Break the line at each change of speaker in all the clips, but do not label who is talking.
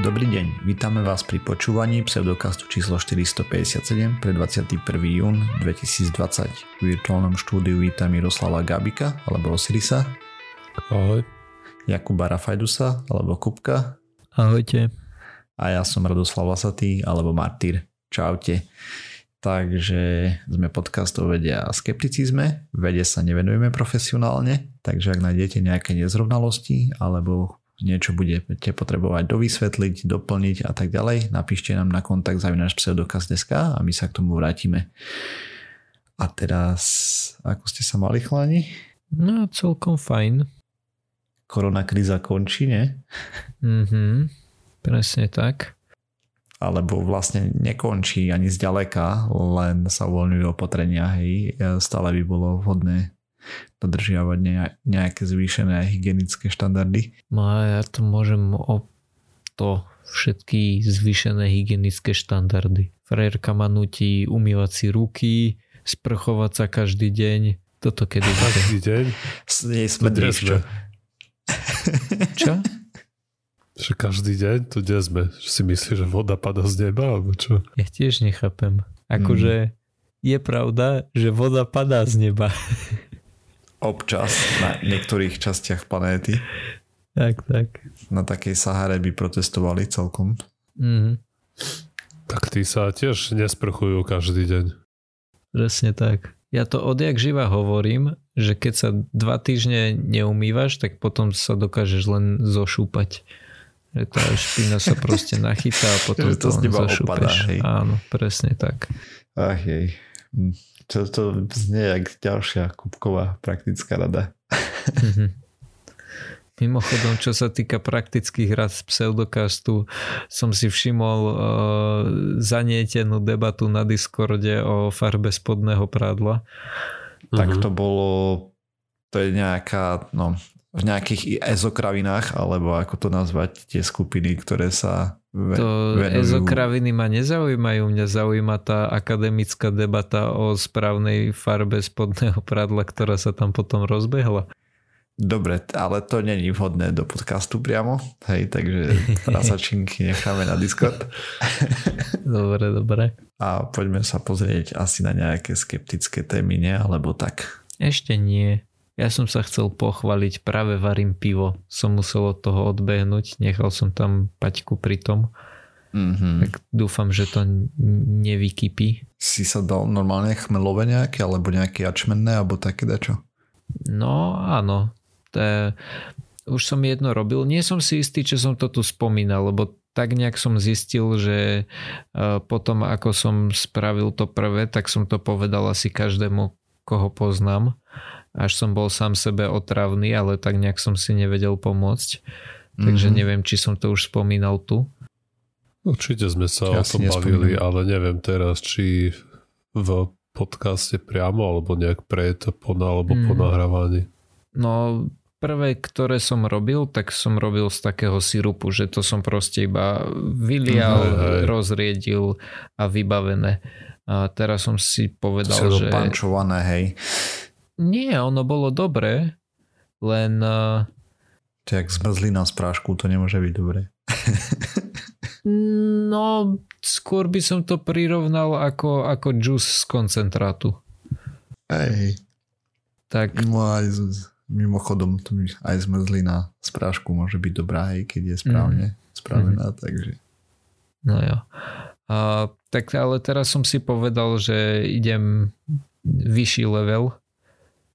Dobrý deň, vítame vás pri počúvaní pseudokastu číslo 457 pre 21. jún 2020. V virtuálnom štúdiu vítam Miroslava Gabika alebo Osirisa.
Ahoj.
Jakuba Rafajdusa alebo Kupka.
Ahojte.
A ja som Radoslav Lasatý alebo Martyr. Čaute. Takže sme podcast o vede a skepticizme. Vede sa nevenujeme profesionálne, takže ak nájdete nejaké nezrovnalosti alebo niečo budete potrebovať dovysvetliť, doplniť a tak ďalej, napíšte nám na kontakt zavinač pseudokaz.sk a my sa k tomu vrátime. A teraz, ako ste sa mali chlani?
No, celkom fajn.
Korona kríza končí, ne?
Mhm, presne tak.
Alebo vlastne nekončí ani zďaleka, len sa uvoľňujú opatrenia, hej. Stále by bolo vhodné dodržiavať nejaké zvýšené hygienické štandardy.
No a ja to môžem o to všetky zvýšené hygienické štandardy. Frajerka ma nutí umývať si ruky, sprchovať sa každý deň. Toto kedy
Každý deň?
Nie smrdíš, čo?
Čo?
Že každý deň? To kde sme? Že si myslíš, že voda pada z neba? Alebo čo?
Ja tiež nechápem. Akože mm. je pravda, že voda padá z neba.
Občas na niektorých častiach planéty.
Tak, tak.
Na takej Sahare by protestovali celkom.
Mm.
Tak tí sa tiež nesprchujú každý deň.
Presne tak. Ja to odjak živa hovorím, že keď sa dva týždne neumývaš, tak potom sa dokážeš len zošúpať. Že tá špina sa proste nachytá a potom
to, to z neba opadá, hej.
Áno, presne tak.
Ach jej. Hm. Čo to znie jak ďalšia kubková praktická rada.
Mhm. Mimochodom, čo sa týka praktických rad z pseudokastu, som si všimol uh, zanietenú debatu na Discorde o farbe spodného prádla.
Tak mhm. to bolo, to je nejaká, no, v nejakých ezokravinách, alebo ako to nazvať, tie skupiny, ktoré sa
Ve, to ezokraviny ma nezaujímajú, mňa zaujíma tá akademická debata o správnej farbe spodného pradla, ktorá sa tam potom rozbehla.
Dobre, ale to není vhodné do podcastu priamo, hej, takže prasačinky necháme na Discord.
dobre, dobre.
A poďme sa pozrieť asi na nejaké skeptické témy, nie? Alebo tak.
Ešte nie. Ja som sa chcel pochváliť, práve varím pivo. Som musel od toho odbehnúť, nechal som tam paťku pri tom. Mm-hmm. Tak dúfam, že to nevykypí.
Si sa dal normálne chmelové nejaké, alebo nejaké jačmenné, alebo také dačo?
No áno. To je, už som jedno robil. Nie som si istý, čo som to tu spomínal, lebo tak nejak som zistil, že e, potom ako som spravil to prvé, tak som to povedal asi každému, koho poznám až som bol sám sebe otravný, ale tak nejak som si nevedel pomôcť. Takže mm-hmm. neviem, či som to už spomínal tu.
Určite sme sa ja o tom bavili, ale neviem teraz, či v podcaste priamo, alebo nejak pred, po, alebo mm. po nahrávaní.
No, prvé, ktoré som robil, tak som robil z takého sirupu, že to som proste iba vylial, hej, hej. rozriedil a vybavené. A teraz som si povedal, to že...
pančované, hej.
Nie, ono bolo dobré, len... Uh...
To jak zmrzlina z prášku, to nemôže byť dobré.
no, skôr by som to prirovnal ako, ako džus z koncentrátu.
Hej. Tak... No aj mimochodom, to aj zmrzlina z prášku môže byť dobrá, aj keď je správne mm. spravená, mm. takže...
No jo. A, tak ale teraz som si povedal, že idem vyšší level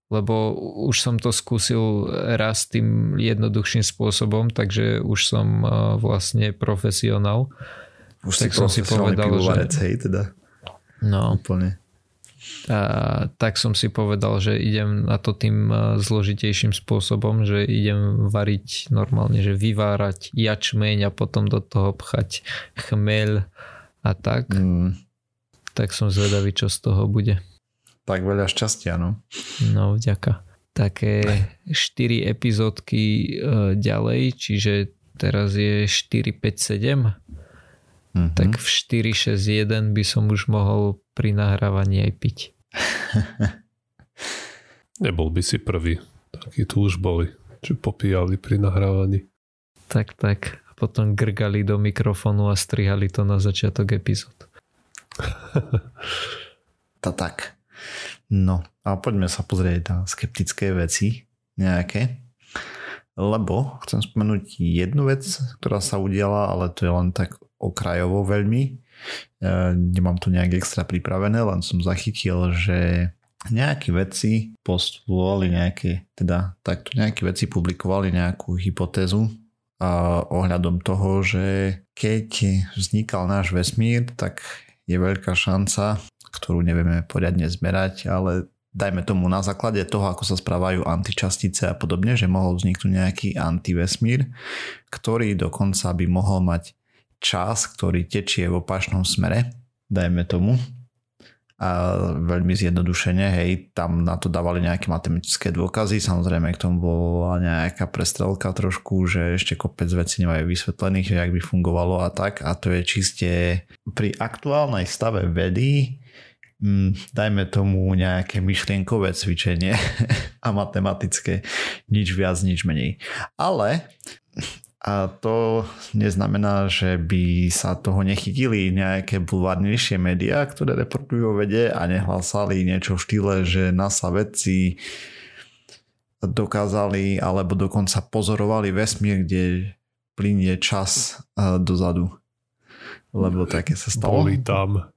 lebo už som to skúsil raz tým jednoduchším spôsobom, takže už som uh, vlastne profesionál.
Už tak si som si povedal, že... hej, teda.
No.
Úplne.
A, tak som si povedal, že idem na to tým uh, zložitejším spôsobom, že idem variť normálne, že vyvárať jačmeň a potom do toho pchať chmeľ a tak. Mm. Tak som zvedavý, čo z toho bude.
Tak veľa šťastia, no.
No, vďaka. Také 4 epizódky uh, ďalej, čiže teraz je 4, 5, 7. Mm-hmm. Tak v 4, 6, 1 by som už mohol pri nahrávaní aj piť.
Nebol by si prvý. Takí tu už boli, čo popíjali pri nahrávaní.
Tak, tak. potom grgali do mikrofónu a strihali to na začiatok epizód.
to tak. No a poďme sa pozrieť na skeptické veci nejaké. Lebo chcem spomenúť jednu vec, ktorá sa udiala, ale to je len tak okrajovo veľmi. E, nemám to nejak extra pripravené, len som zachytil, že nejakí vedci postupovali nejaké, teda takto nejakí vedci publikovali nejakú hypotézu a ohľadom toho, že keď vznikal náš vesmír, tak je veľká šanca, ktorú nevieme poriadne zmerať, ale dajme tomu na základe toho, ako sa správajú antičastice a podobne, že mohol vzniknúť nejaký antivesmír, ktorý dokonca by mohol mať čas, ktorý tečie v opačnom smere, dajme tomu. A veľmi zjednodušene, hej, tam na to dávali nejaké matematické dôkazy, samozrejme k tomu bola nejaká prestrelka trošku, že ešte kopec vecí nemajú vysvetlených, že jak by fungovalo a tak a to je čiste pri aktuálnej stave vedy mm, dajme tomu nejaké myšlienkové cvičenie a matematické, nič viac, nič menej. Ale a to neznamená, že by sa toho nechytili nejaké bulvárnejšie médiá, ktoré reportujú o vede a nehlásali niečo v štýle, že NASA vedci dokázali alebo dokonca pozorovali vesmír, kde plinie čas dozadu. Lebo také sa stalo.
Boli tam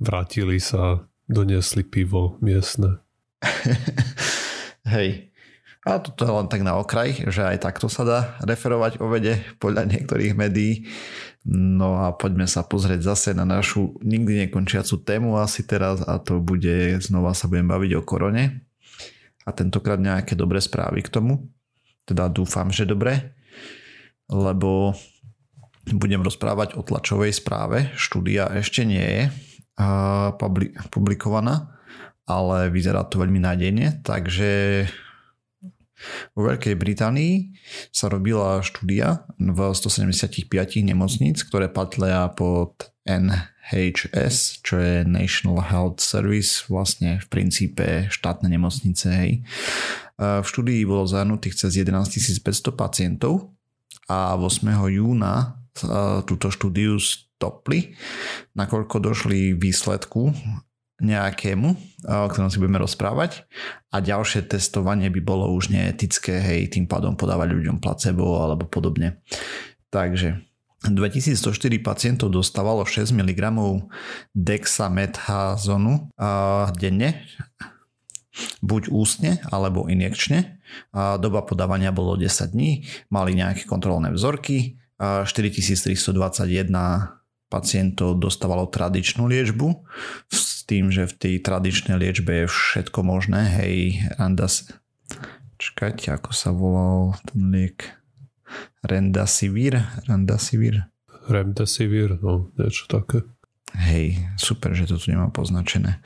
vrátili sa, doniesli pivo miestne.
Hej. A toto je len tak na okraj, že aj takto sa dá referovať o vede podľa niektorých médií. No a poďme sa pozrieť zase na našu nikdy nekončiacu tému asi teraz a to bude, znova sa budem baviť o korone. A tentokrát nejaké dobré správy k tomu. Teda dúfam, že dobre. Lebo budem rozprávať o tlačovej správe. Štúdia ešte nie je publikovaná, ale vyzerá to veľmi nádejne, takže vo Veľkej Británii sa robila štúdia v 175 nemocníc, ktoré patlia pod NHS, čo je National Health Service, vlastne v princípe štátne nemocnice. Hej. V štúdii bolo zahrnutých cez 11 500 pacientov a 8. júna túto štúdiu stopli, nakoľko došli výsledku nejakému, o ktorom si budeme rozprávať a ďalšie testovanie by bolo už neetické, hej, tým pádom podávať ľuďom placebo alebo podobne. Takže 2104 pacientov dostávalo 6 mg dexamethazonu denne, buď ústne alebo injekčne. Doba podávania bolo 10 dní, mali nejaké kontrolné vzorky, 4321 pacientov dostávalo tradičnú liečbu s tým, že v tej tradičnej liečbe je všetko možné. Hej, Randas... Čakajte, ako sa volal ten liek? Rendasivir? Rendasivir?
Remdesivir, no, niečo také.
Hej, super, že to tu nemám poznačené.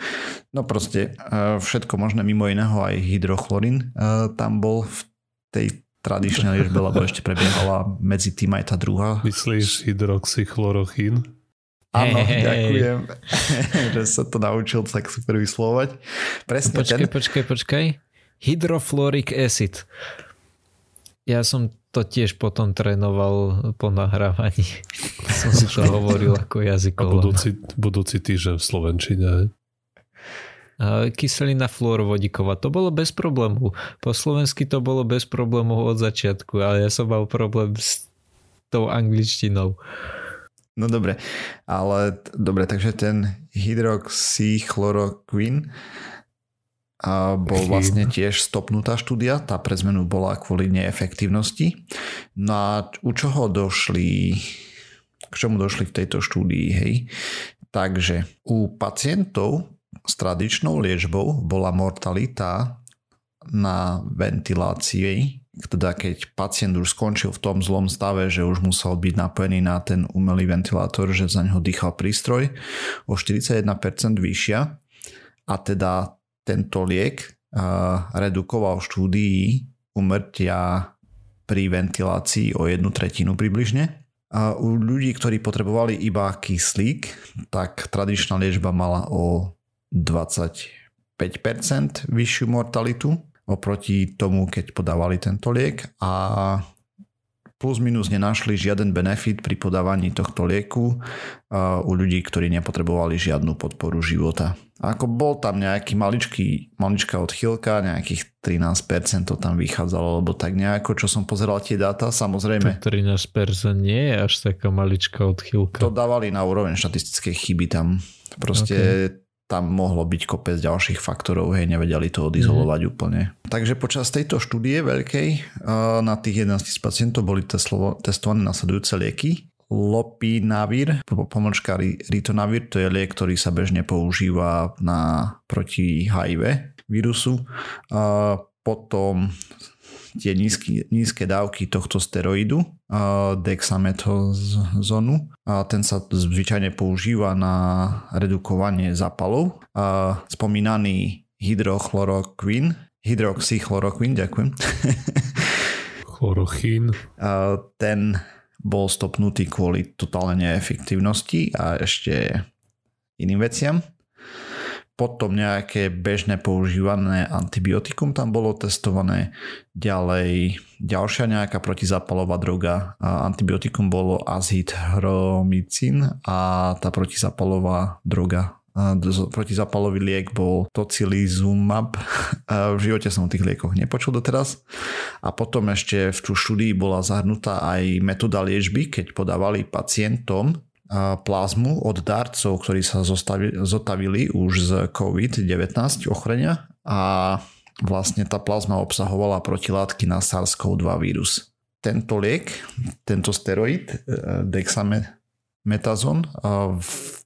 No proste e, všetko možné, mimo iného aj hydrochlorín e, tam bol v tej tradičnej liečbe, lebo ešte prebiehala medzi tým aj tá druhá.
Myslíš hydroxychlorochín?
Áno, hey, ďakujem, že sa to naučil tak super vyslovať. Presne
počkej,
ten...
počkej, počkej. Hydrofluoric acid. Ja som to tiež potom trénoval po nahrávaní. som si to hovoril ako jazyková.
A budúci, budúci týždeň v Slovenčine
kyselina fluorovodíková. To bolo bez problému. Po slovensky to bolo bez problému od začiatku, ale ja som mal problém s tou angličtinou.
No dobre, ale dobre, takže ten hydroxychloroquine a bol vlastne tiež stopnutá štúdia, tá pre zmenu bola kvôli neefektívnosti. No a u čoho došli, k čomu došli v tejto štúdii, hej? Takže u pacientov s tradičnou liečbou bola mortalita na ventilácii, teda keď pacient už skončil v tom zlom stave, že už musel byť napojený na ten umelý ventilátor, že za neho dýchal prístroj, o 41% vyššia a teda tento liek redukoval štúdii umrtia pri ventilácii o jednu tretinu približne. A u ľudí, ktorí potrebovali iba kyslík, tak tradičná liečba mala o 25% vyššiu mortalitu oproti tomu, keď podávali tento liek a plus minus nenašli žiaden benefit pri podávaní tohto lieku u ľudí, ktorí nepotrebovali žiadnu podporu života. Ako bol tam nejaký maličký, maličká odchýlka, nejakých 13% to tam vychádzalo, alebo tak nejako, čo som pozeral tie dáta, samozrejme.
13% nie je až taká maličká odchýlka.
To dávali na úroveň štatistickej chyby tam. Proste okay tam mohlo byť kopec ďalších faktorov, hej, nevedeli to odizolovať mm. úplne. Takže počas tejto štúdie veľkej na tých 11 pacientov boli testované nasledujúce lieky. Lopinavir, pomočka ritonavir, to je liek, ktorý sa bežne používa na proti HIV vírusu. A potom tie nízky, nízke dávky tohto steroidu, dexametazonu. A ten sa zvyčajne používa na redukovanie zápalov. A spomínaný hydrochloroquín, hydroxychloroquín, ďakujem.
Chlorochín.
Ten bol stopnutý kvôli totálnej neefektívnosti a ešte iným veciam potom nejaké bežné používané antibiotikum tam bolo testované, ďalej ďalšia nejaká protizápalová droga, antibiotikum bolo azithromycin a tá protizápalová droga protizápalový liek bol tocilizumab. V živote som o tých liekoch nepočul doteraz. A potom ešte v tú štúdii bola zahrnutá aj metóda liečby, keď podávali pacientom plazmu od darcov, ktorí sa zotavili už z COVID-19 ochorenia a vlastne tá plazma obsahovala protilátky na SARS-CoV-2 vírus. Tento liek, tento steroid, e, dexametazon,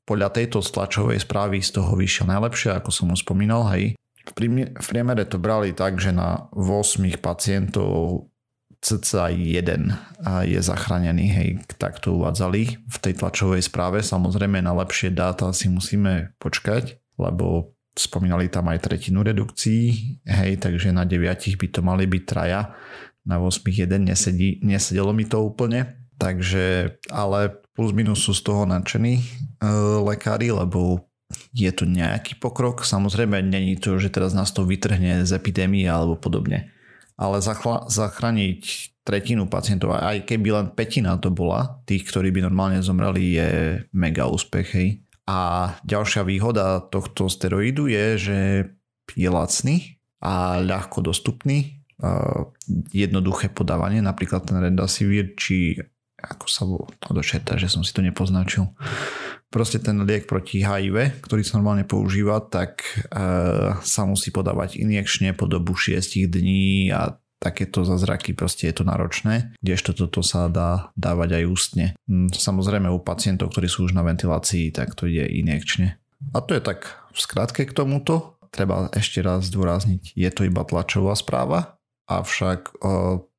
podľa tejto stlačovej správy z toho vyšiel najlepšie, ako som už spomínal, hej. V priemere to brali tak, že na 8 pacientov cca jeden je zachránený, hej, tak to uvádzali v tej tlačovej správe. Samozrejme na lepšie dáta si musíme počkať, lebo spomínali tam aj tretinu redukcií, hej, takže na 9 by to mali byť traja, na 8 jeden nesedí, nesedelo mi to úplne, takže, ale plus minus sú z toho nadšení e, lekári, lebo je tu nejaký pokrok. Samozrejme, není to, že teraz nás to vytrhne z epidémie alebo podobne ale zachla- zachrániť tretinu pacientov, aj keby len petina to bola, tých, ktorí by normálne zomreli, je mega úspech. Hej. A ďalšia výhoda tohto steroidu je, že je lacný a ľahko dostupný. Jednoduché podávanie, napríklad ten Rendasivir, či ako sa to dočerta, že som si to nepoznačil. Proste ten liek proti HIV, ktorý sa normálne používa, tak e, sa musí podávať injekčne po dobu 6 dní a takéto zázraky proste je to náročné, kdežto toto sa dá dávať aj ústne. Hm, samozrejme u pacientov, ktorí sú už na ventilácii, tak to ide injekčne. A to je tak v skratke k tomuto. Treba ešte raz zdôrazniť, je to iba tlačová správa, avšak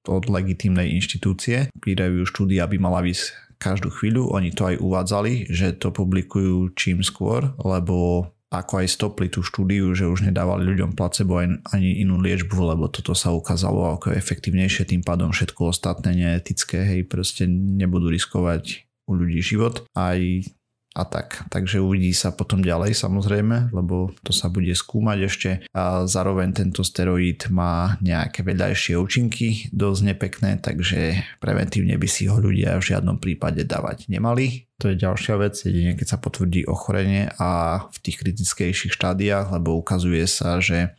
od legitímnej inštitúcie. Pírajú štúdia by mala ísť každú chvíľu. Oni to aj uvádzali, že to publikujú čím skôr, lebo ako aj stopli tú štúdiu, že už nedávali ľuďom placebo ani inú liečbu, lebo toto sa ukázalo ako efektívnejšie, tým pádom všetko ostatné neetické, hej, proste nebudú riskovať u ľudí život. Aj a tak. Takže uvidí sa potom ďalej samozrejme, lebo to sa bude skúmať ešte a zároveň tento steroid má nejaké vedľajšie účinky, dosť nepekné, takže preventívne by si ho ľudia v žiadnom prípade dávať nemali. To je ďalšia vec, jedine keď sa potvrdí ochorenie a v tých kritickejších štádiách, lebo ukazuje sa, že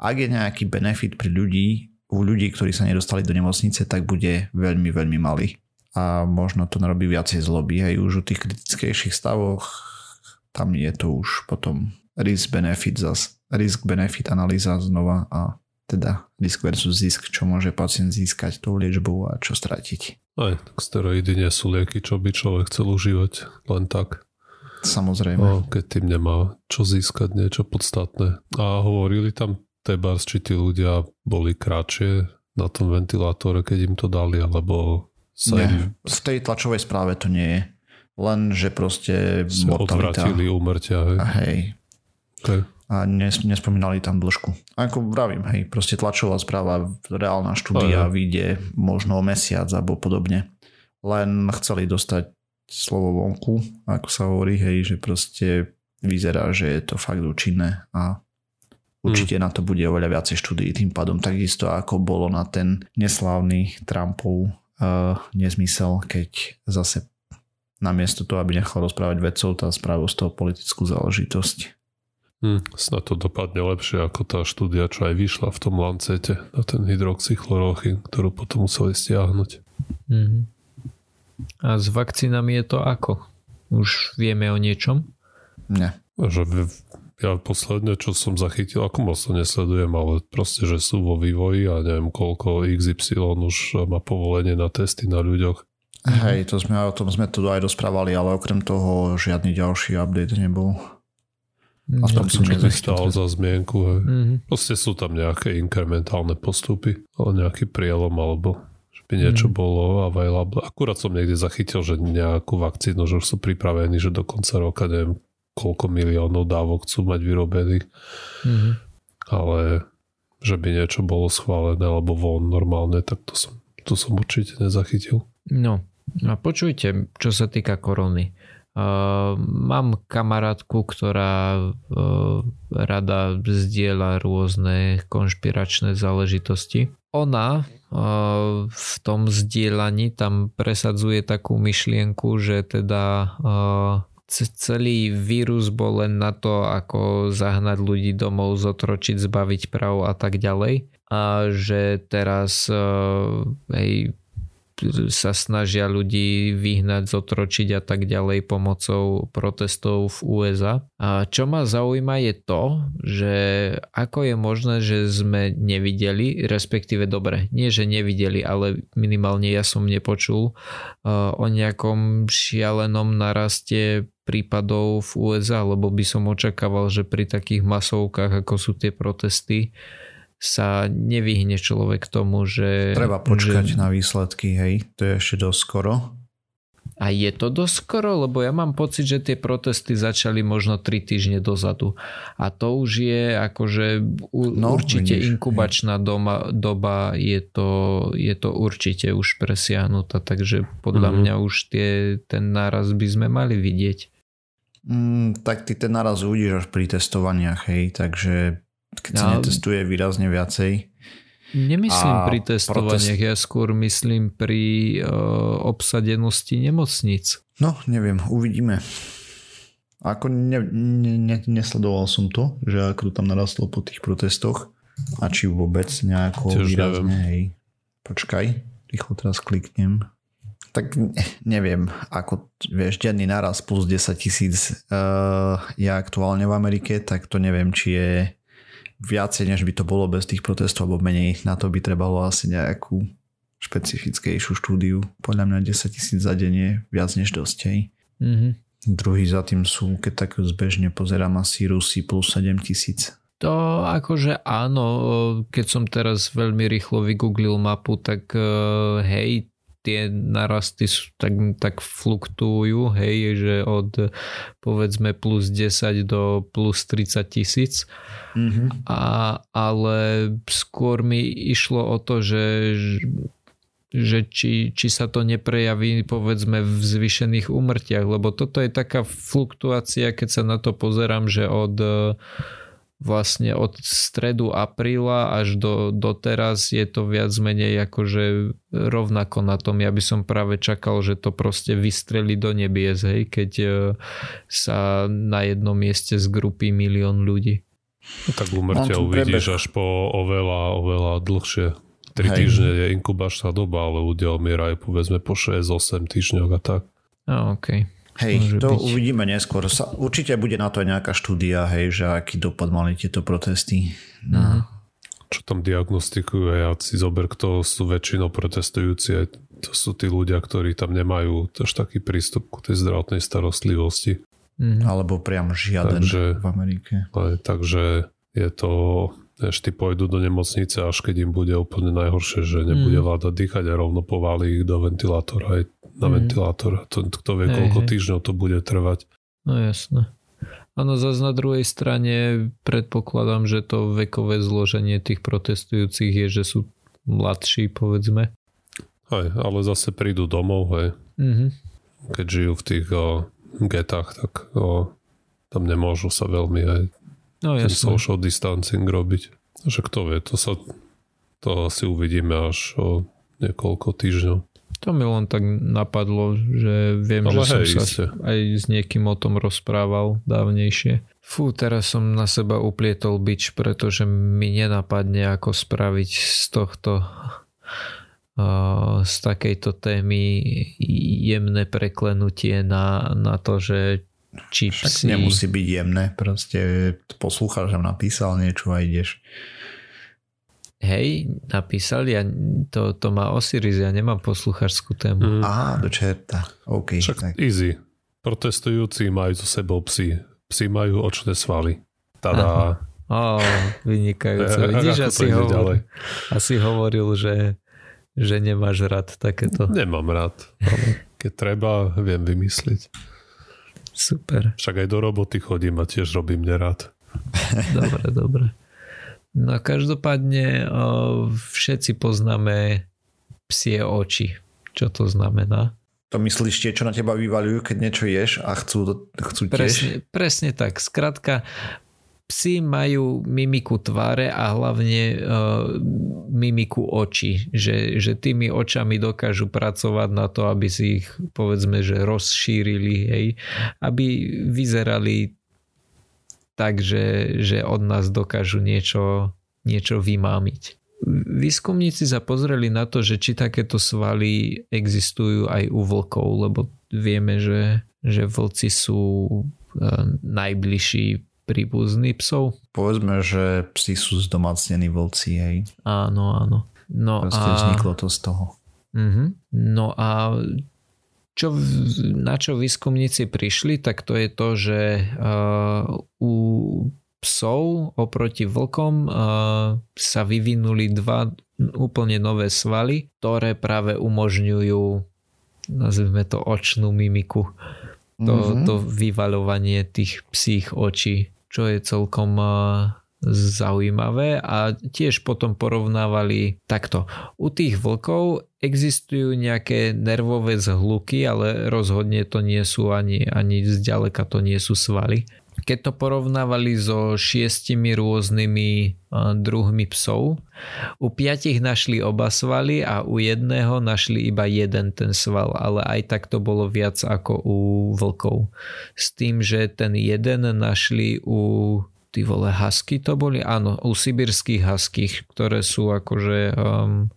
ak je nejaký benefit pri ľudí, u ľudí, ktorí sa nedostali do nemocnice, tak bude veľmi, veľmi malý a možno to narobí viacej zloby. Aj už u tých kritickejších stavoch tam je to už potom risk-benefit zas, risk-benefit analýza znova a teda risk versus zisk, čo môže pacient získať tou liečbou a čo stratiť.
Aj, tak steroidy nie sú lieky, čo by človek chcel užívať len tak.
Samozrejme.
No, keď tým nemá čo získať, niečo podstatné. A hovorili tam tebars, či tí ľudia boli kratšie na tom ventilátore, keď im to dali, alebo
sa nie, im... v tej tlačovej správe to nie je. Len, že proste
sa mortalita... odvratili úmrtia. Hej.
A hej. Okay. A nes, nespomínali tam dĺžku. A ako vravím, hej, proste tlačová správa, reálna štúdia vyjde možno o mesiac alebo podobne. Len chceli dostať slovo vonku, ako sa hovorí, hej, že proste vyzerá, že je to fakt účinné a určite mm. na to bude oveľa viacej štúdií tým pádom takisto ako bolo na ten neslávny Trumpov uh, nezmysel, keď zase namiesto toho, aby nechal rozprávať vedcov, tá spravil z toho politickú záležitosť.
Hmm, snad to dopadne lepšie ako tá štúdia, čo aj vyšla v tom Lancete na ten hydroxychlorochyn, ktorú potom museli stiahnuť. Mm-hmm.
A s vakcínami je to ako? Už vieme o niečom?
Nie.
Že ja posledne, čo som zachytil, ako moc to nesledujem, ale proste, že sú vo vývoji a neviem koľko XY už má povolenie na testy na ľuďoch.
Hej, to sme, o tom sme tu aj rozprávali, ale okrem toho žiadny ďalší update nebol.
Aspoň som nedostal za zmienku. Hej. Mm-hmm. Proste sú tam nejaké inkrementálne postupy, ale nejaký prielom alebo že by niečo mm-hmm. bolo available. Akurát som niekde zachytil, že nejakú vakcínu, že už sú pripravení, že do konca roka neviem koľko miliónov dávok chcú mať vyrobených. Mm-hmm. Ale že by niečo bolo schválené alebo von normálne, tak to som, to som určite nezachytil.
No, a počujte, čo sa týka korony. Uh, mám kamarátku, ktorá uh, rada zdieľa rôzne konšpiračné záležitosti. Ona uh, v tom zdieľaní tam presadzuje takú myšlienku, že teda celý vírus bol len na to, ako zahnať ľudí domov, zotročiť, zbaviť práv a tak ďalej. A že teraz hej, sa snažia ľudí vyhnať, zotročiť a tak ďalej pomocou protestov v USA. A čo ma zaujíma je to, že ako je možné, že sme nevideli, respektíve dobre, nie že nevideli, ale minimálne ja som nepočul uh, o nejakom šialenom naraste prípadov v USA, lebo by som očakával, že pri takých masovkách, ako sú tie protesty, sa nevyhne človek tomu, že...
Treba počkať že... na výsledky, hej, to je ešte dosť skoro.
A je to dosť skoro, lebo ja mám pocit, že tie protesty začali možno 3 týždne dozadu. A to už je akože no, určite vidíš, inkubačná doma, doba, je to, je to určite už presiahnutá, takže podľa mm-hmm. mňa už tie, ten náraz by sme mali vidieť.
Mm, tak ty ten náraz uvidíš až pri testovaniach, hej, takže keď sa no, netestuje výrazne viacej.
Nemyslím pri testovaniach, protest... ja skôr myslím pri uh, obsadenosti nemocnic.
No, neviem, uvidíme. Ako ne, ne, ne, nesledoval som to, že ako to tam narastlo po tých protestoch a či vôbec nejako Tiež výrazne, neviem. hej. Počkaj, rýchlo teraz kliknem. Tak neviem, ako vieš, denný naraz plus 10 tisíc uh, je aktuálne v Amerike, tak to neviem, či je viacej, než by to bolo bez tých protestov, alebo menej. Na to by trebalo asi nejakú špecifickejšiu štúdiu. Podľa mňa 10 tisíc za deň je viac než dosť. Hej. Mm-hmm. Druhý za tým sú, keď tak zbežne pozerám, asi Rusi plus 7 tisíc.
To akože áno, keď som teraz veľmi rýchlo vygooglil mapu, tak eh, hej, tie narasty sú, tak, tak fluktujú, hej, že od povedzme plus 10 do plus 30 tisíc. Mm-hmm. A, ale skôr mi išlo o to, že že či, či sa to neprejaví povedzme v zvyšených úmrtiach, lebo toto je taká fluktuácia, keď sa na to pozerám, že od vlastne od stredu apríla až do, do teraz je to viac menej akože rovnako na tom. Ja by som práve čakal, že to proste vystreli do nebies, hej, keď e, sa na jednom mieste zgrupí milión ľudí.
No, tak umrtia uvidíš prebeh. až po oveľa, oveľa dlhšie. 3 hej. týždne je inkubačná doba, ale ľudia umierajú povedzme po 6-8 týždňoch a tak.
A, okej. Okay.
Hej, to byť. uvidíme neskôr. Sa, určite bude na to nejaká štúdia, hej, že aký dopad mali tieto protesty. No. Mhm.
Čo tam diagnostikujú, ja si zober, kto sú väčšinou protestujúci, to sú tí ľudia, ktorí tam nemajú až taký prístup ku tej zdravotnej starostlivosti.
Mm. Alebo priam žiaden takže, v Amerike.
Aj, takže je to, ešte pôjdu do nemocnice, až keď im bude úplne najhoršie, že nebude mm. vláda dýchať a rovno povalí ich do ventilátora. Aj na mm. ventilátor. To, kto vie, hej, koľko hej. týždňov to bude trvať.
No jasné. Áno, zase na druhej strane predpokladám, že to vekové zloženie tých protestujúcich je, že sú mladší, povedzme.
Aj, ale zase prídu domov, hej. Mm-hmm. Keď žijú v tých o, getách, tak o, tam nemôžu sa veľmi aj no, ten social distancing robiť. Že kto vie, to sa to asi uvidíme až o niekoľko týždňov.
To mi len tak napadlo, že viem, Ale že hej, som sa aj s niekým o tom rozprával dávnejšie. Fú, teraz som na seba uplietol bič, pretože mi nenapadne, ako spraviť z tohto z takejto témy jemné preklenutie na, na to, že či
psi... nemusí byť jemné, proste poslúchaš, že napísal niečo a ideš.
Hej, napísal, ja, to, to má Osiris, ja nemám posluchářskú tému.
Mm. Á, do čerta. OK.
Však tak. easy. Protestujúci majú so sebou psy. Psi majú očné svaly. Tada.
Ó, oh, vynikajúce. Vidíš, asi, hovor, asi hovoril, že, že nemáš rád takéto.
Nemám rád. Ale keď treba, viem vymysliť.
Super.
Však aj do roboty chodím a tiež robím nerád.
Dobre, dobre. No každopádne všetci poznáme psie oči. Čo to znamená?
To myslíš tie, čo na teba vyvalujú, keď niečo ješ a chcú, chcú tiež?
Presne, presne tak. Skrátka, psi majú mimiku tváre a hlavne uh, mimiku očí. Že, že tými očami dokážu pracovať na to, aby si ich povedzme, že rozšírili, hej, aby vyzerali tak, že, že od nás dokážu niečo, niečo vymámiť. Výskumníci sa pozreli na to, že či takéto svaly existujú aj u vlkov, lebo vieme, že, že vlci sú e, najbližší príbuzní psov.
Povedzme, že psi sú zdomacnení vlci, hej.
Áno, áno. No
Proste a... vzniklo to z toho.
Uh-huh. No a čo, na čo výskumníci prišli, tak to je to, že uh, u psov oproti vlkom uh, sa vyvinuli dva úplne nové svaly, ktoré práve umožňujú nazvime to očnú mimiku. To, mm-hmm. to vyvaľovanie tých psích očí, čo je celkom uh, zaujímavé a tiež potom porovnávali takto. U tých vlkov existujú nejaké nervové zhluky, ale rozhodne to nie sú ani, ani zďaleka to nie sú svaly. Keď to porovnávali so šiestimi rôznymi druhmi psov, u piatich našli oba svaly a u jedného našli iba jeden ten sval, ale aj tak to bolo viac ako u vlkov. S tým, že ten jeden našli u ty vole, husky to boli? Áno, u sibirských huských, ktoré sú akože um,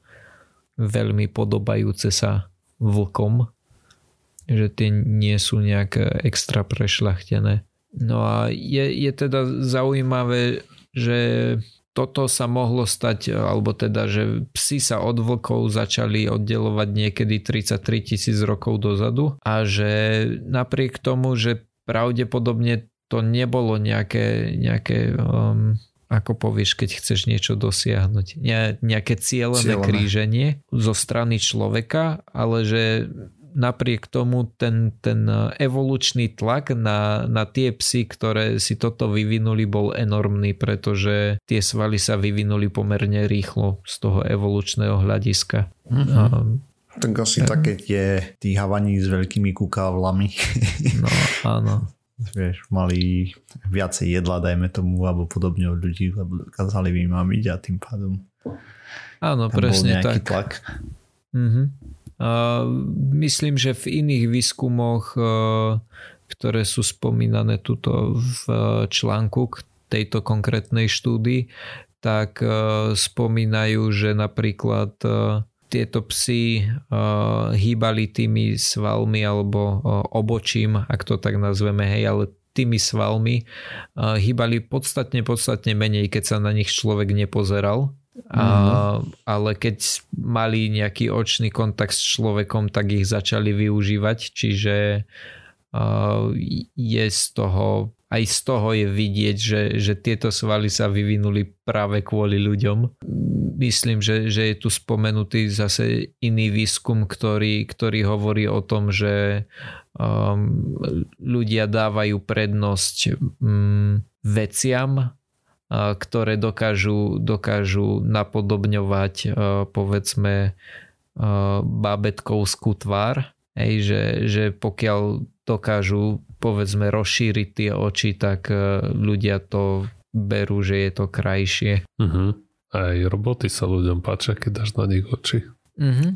veľmi podobajúce sa vlkom, že tie nie sú nejak extra prešľachtené. No a je, je teda zaujímavé, že toto sa mohlo stať, alebo teda, že psi sa od vlkov začali oddelovať niekedy 33 tisíc rokov dozadu a že napriek tomu, že pravdepodobne to nebolo nejaké, nejaké um, ako povieš, keď chceš niečo dosiahnuť. Ne, nejaké cieľené, cieľené kríženie zo strany človeka, ale že napriek tomu ten, ten evolučný tlak na, na tie psy, ktoré si toto vyvinuli, bol enormný, pretože tie svaly sa vyvinuli pomerne rýchlo z toho evolučného hľadiska. Mm-hmm.
Um, tak asi um, také tie tí havaní s veľkými kukávlami.
No áno
vieš, mali viacej jedla, dajme tomu, alebo podobne od ľudí, lebo dokázali vymamiť a tým pádom
Áno, presne tak. Tlak. Mm-hmm. Uh, myslím, že v iných výskumoch, uh, ktoré sú spomínané tuto v článku k tejto konkrétnej štúdii, tak spomínajú, že napríklad tieto psy uh, hýbali tými svalmi alebo obočím, ak to tak nazveme, hej, ale tými svalmi hýbali podstatne, podstatne menej, keď sa na nich človek nepozeral. Mm-hmm. Uh, ale keď mali nejaký očný kontakt s človekom, tak ich začali využívať, čiže uh, je z toho aj z toho je vidieť, že, že tieto svaly sa vyvinuli práve kvôli ľuďom. Myslím, že, že je tu spomenutý zase iný výskum, ktorý, ktorý hovorí o tom, že um, ľudia dávajú prednosť um, veciam, ktoré dokážu, dokážu napodobňovať povedzme bábetkovskú tvár. Hej, že, že pokiaľ dokážu povedzme rozšíriť tie oči, tak e, ľudia to berú, že je to krajšie.
Uh-huh. Aj roboty sa ľuďom páčia, keď dáš na nich oči.
Uh-huh.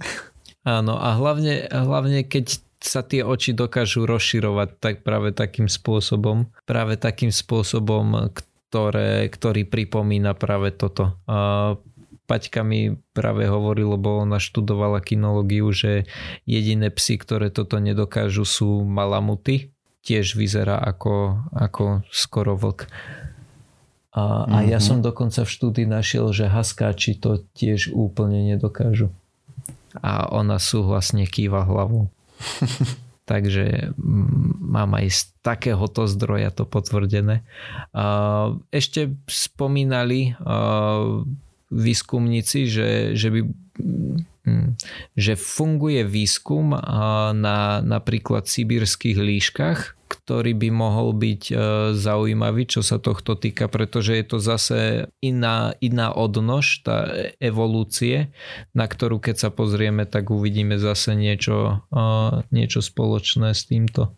Áno, a hlavne, hlavne keď sa tie oči dokážu rozširovať tak práve takým spôsobom, práve takým spôsobom, ktoré, ktorý pripomína práve toto. A Paťka mi práve hovoril, lebo ona študovala kinológiu, že jediné psy, ktoré toto nedokážu sú malamuty. Tiež vyzerá ako, ako skoro vlk. A, a ja mhm. som dokonca v štúdii našiel, že haskáči to tiež úplne nedokážu. A ona súhlasne kýva hlavou. Takže mám aj z takéhoto zdroja to potvrdené. Ešte spomínali výskumníci, že, že by hm, že funguje výskum na napríklad sibírskych líškach, ktorý by mohol byť e, zaujímavý, čo sa tohto týka, pretože je to zase iná, iná odnož, tá evolúcie, na ktorú keď sa pozrieme, tak uvidíme zase niečo, e, niečo spoločné s týmto.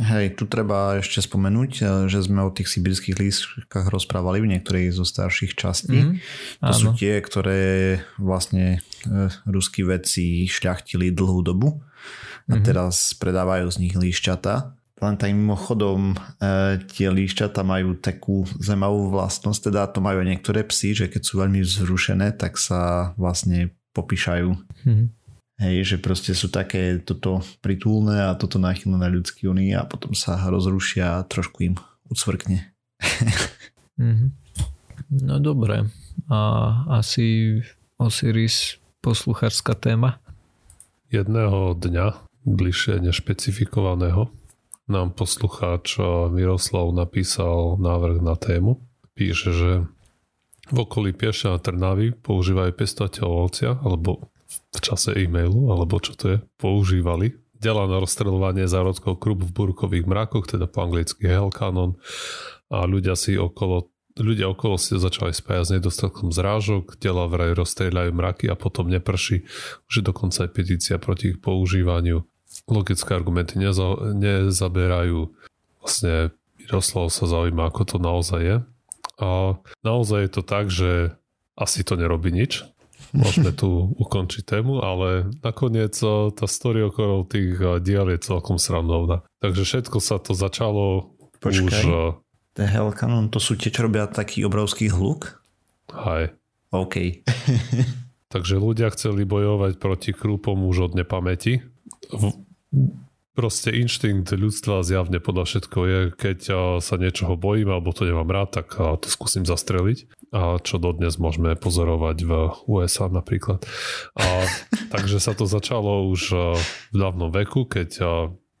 Hej, tu treba ešte spomenúť, e, že sme o tých sibirských lískach rozprávali v niektorej zo starších častí. Mm, to áno. sú tie, ktoré vlastne e, ruskí vedci šľachtili dlhú dobu a mm-hmm. teraz predávajú z nich líšťata. Len tak mimochodom e, tie líšťata majú takú zemavú vlastnosť, teda to majú niektoré psy, že keď sú veľmi vzrušené, tak sa vlastne popíšajú. Mm-hmm. Hej, že proste sú také toto pritulné a toto náchylné na ľudský uní a potom sa rozrušia a trošku im ucvrkne.
mm-hmm. No dobre. A asi Osiris posluchárska téma?
Jedného dňa, bližšie nešpecifikovaného, nám poslucháč Miroslav napísal návrh na tému. Píše, že v okolí Pieša a Trnavy používajú pestovateľ ovocia alebo v čase e-mailu, alebo čo to je, používali. Dela na rozstreľovanie zárodkov krup v burkových mrakoch, teda po anglicky hell cannon a ľudia si okolo ľudia okolo si začali spájať s nedostatkom zrážok, dela vraj rozstrieľajú mraky a potom neprší, že dokonca aj petícia proti ich používaniu. Logické argumenty neza, nezaberajú. Vlastne Miroslav sa zaujíma, ako to naozaj je. A naozaj je to tak, že asi to nerobí nič, môžeme tu ukončiť tému, ale nakoniec eh, tá story okolo tých eh, diel je celkom srandovná. Takže všetko sa to začalo Počkaj, už...
The Hell Cannon, to sú tie, čo robia taký obrovský hluk?
Hej.
OK.
Takže ľudia chceli bojovať proti krúpom už od nepamäti. Proste inštinkt ľudstva zjavne podľa všetko je, keď sa niečoho bojím alebo to nemám rád, tak to skúsim zastreliť a čo dodnes môžeme pozorovať v USA napríklad. A, takže sa to začalo už v dávnom veku, keď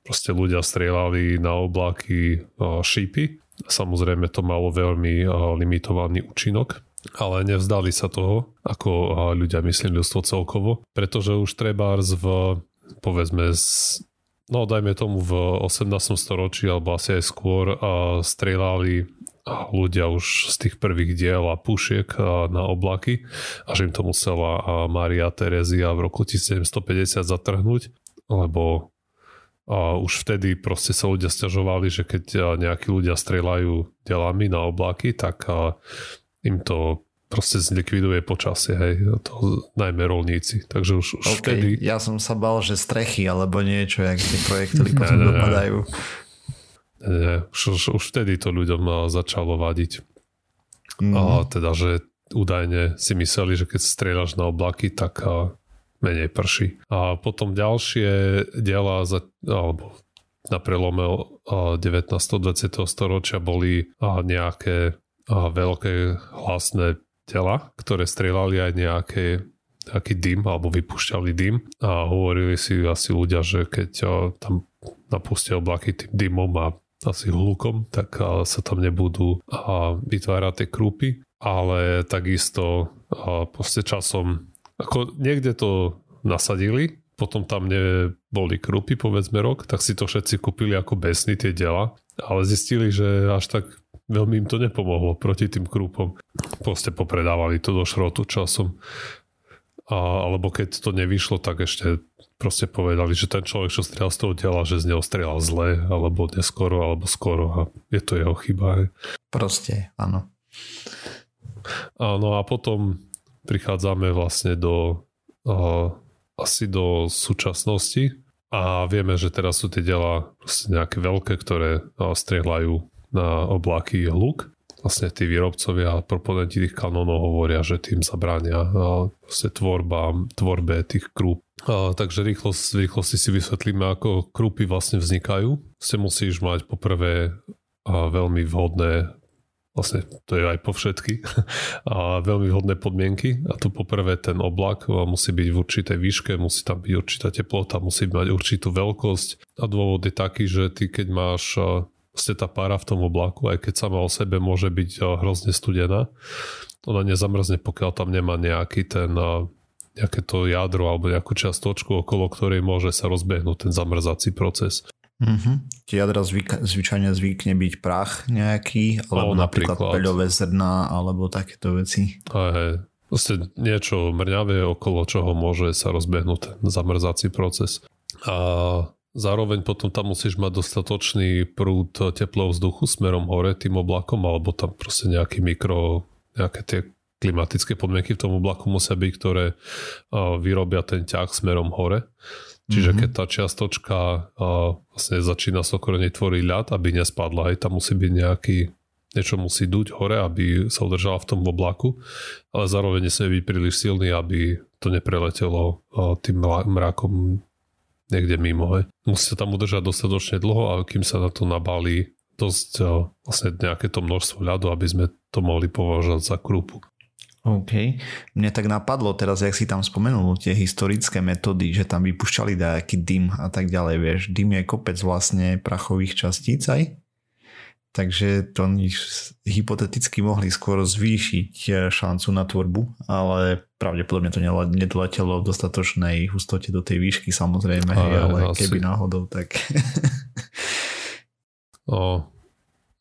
proste ľudia strieľali na oblaky šípy. Samozrejme to malo veľmi limitovaný účinok, ale nevzdali sa toho, ako ľudia myslí ľudstvo celkovo, pretože už treba v povedzme z no dajme tomu v 18. storočí alebo asi aj skôr strieľali ľudia už z tých prvých diel a pušiek na oblaky a že im to musela Maria Terezia v roku 1750 zatrhnúť, lebo a už vtedy proste sa ľudia stiažovali, že keď nejakí ľudia strieľajú delami na oblaky, tak im to proste zlikviduje počasie, hej, to najmä rolníci. Takže už, už okay. vtedy...
Ja som sa bal, že strechy alebo niečo, jak tie projekty potom dopadajú.
Nie, už, už, už vtedy to ľuďom začalo vadiť. Mm. A teda, že údajne si mysleli, že keď strieľaš na oblaky, tak a menej prší. A potom ďalšie diela za, alebo na prelome 19. 20. storočia boli nejaké veľké hlasné tela, ktoré strieľali aj nejaké nejaký dym alebo vypúšťali dym. A hovorili si asi ľudia, že keď tam napustia oblaky tým dymom a asi hlukom, tak sa tam nebudú vytvárať tie krúpy, ale takisto proste časom ako niekde to nasadili, potom tam neboli krúpy povedzme rok, tak si to všetci kúpili ako besny tie dela, ale zistili, že až tak veľmi im to nepomohlo proti tým krúpom. Proste popredávali to do šrotu časom. A, alebo keď to nevyšlo, tak ešte proste povedali, že ten človek, čo strieľal z toho tela, že z neho strieľal zle, alebo neskoro, alebo skoro a je to jeho chyba. Hej.
Proste, áno.
Áno a potom prichádzame vlastne do uh, asi do súčasnosti a vieme, že teraz sú tie diela nejaké veľké, ktoré strieľajú na oblaky hluk. Vlastne tí výrobcovia a proponenti tých kanónov hovoria, že tým zabránia vlastne tvorba, tvorbe tých krúp. A, takže rýchlo, v rýchlosti si vysvetlíme, ako krúpy vlastne vznikajú. Ste musíš mať poprvé a veľmi vhodné vlastne to je aj po všetky a veľmi vhodné podmienky a tu poprvé ten oblak musí byť v určitej výške, musí tam byť určitá teplota, musí mať určitú veľkosť a dôvod je taký, že ty keď máš vlastne tá pára v tom oblaku, aj keď sama o sebe môže byť hrozne studená, ona nezamrzne, pokiaľ tam nemá nejaký ten nejaké to jadro alebo nejakú čiastočku, okolo ktorej môže sa rozbehnúť ten zamrzací proces.
Mm-hmm. Tie jadra zvyk, zvyčajne zvykne byť prach nejaký, alebo no, napríklad, napríklad peľové zrná, alebo takéto veci.
Aj, hej. Vlastne niečo mrňavé, okolo čoho môže sa rozbehnúť ten zamrzací proces. A zároveň potom tam musíš mať dostatočný prúd teplého vzduchu smerom hore tým oblakom, alebo tam proste nejaký mikro, nejaké tie klimatické podmienky v tom oblaku musia byť, ktoré vyrobia ten ťah smerom hore. Čiže mm-hmm. keď tá čiastočka vlastne začína sokorene tvoriť ľad, aby nespadla, aj tam musí byť nejaký, niečo musí duť hore, aby sa udržala v tom oblaku, ale zároveň nesmie byť príliš silný, aby to nepreletelo tým mrakom niekde mimo. Hej. Sa tam udržať dostatočne dlho a kým sa na to nabalí dosť uh, vlastne nejaké to množstvo ľadu, aby sme to mohli považovať za krúpu.
OK. Mne tak napadlo teraz, jak si tam spomenul tie historické metódy, že tam vypušťali nejaký dym a tak ďalej, vieš. Dym je kopec vlastne prachových častíc aj. Takže to hypoteticky mohli skôr zvýšiť eh, šancu na tvorbu, ale pravdepodobne to nedoletelo v dostatočnej hustote do tej výšky samozrejme, ale, ale asi. keby náhodou, tak...
o,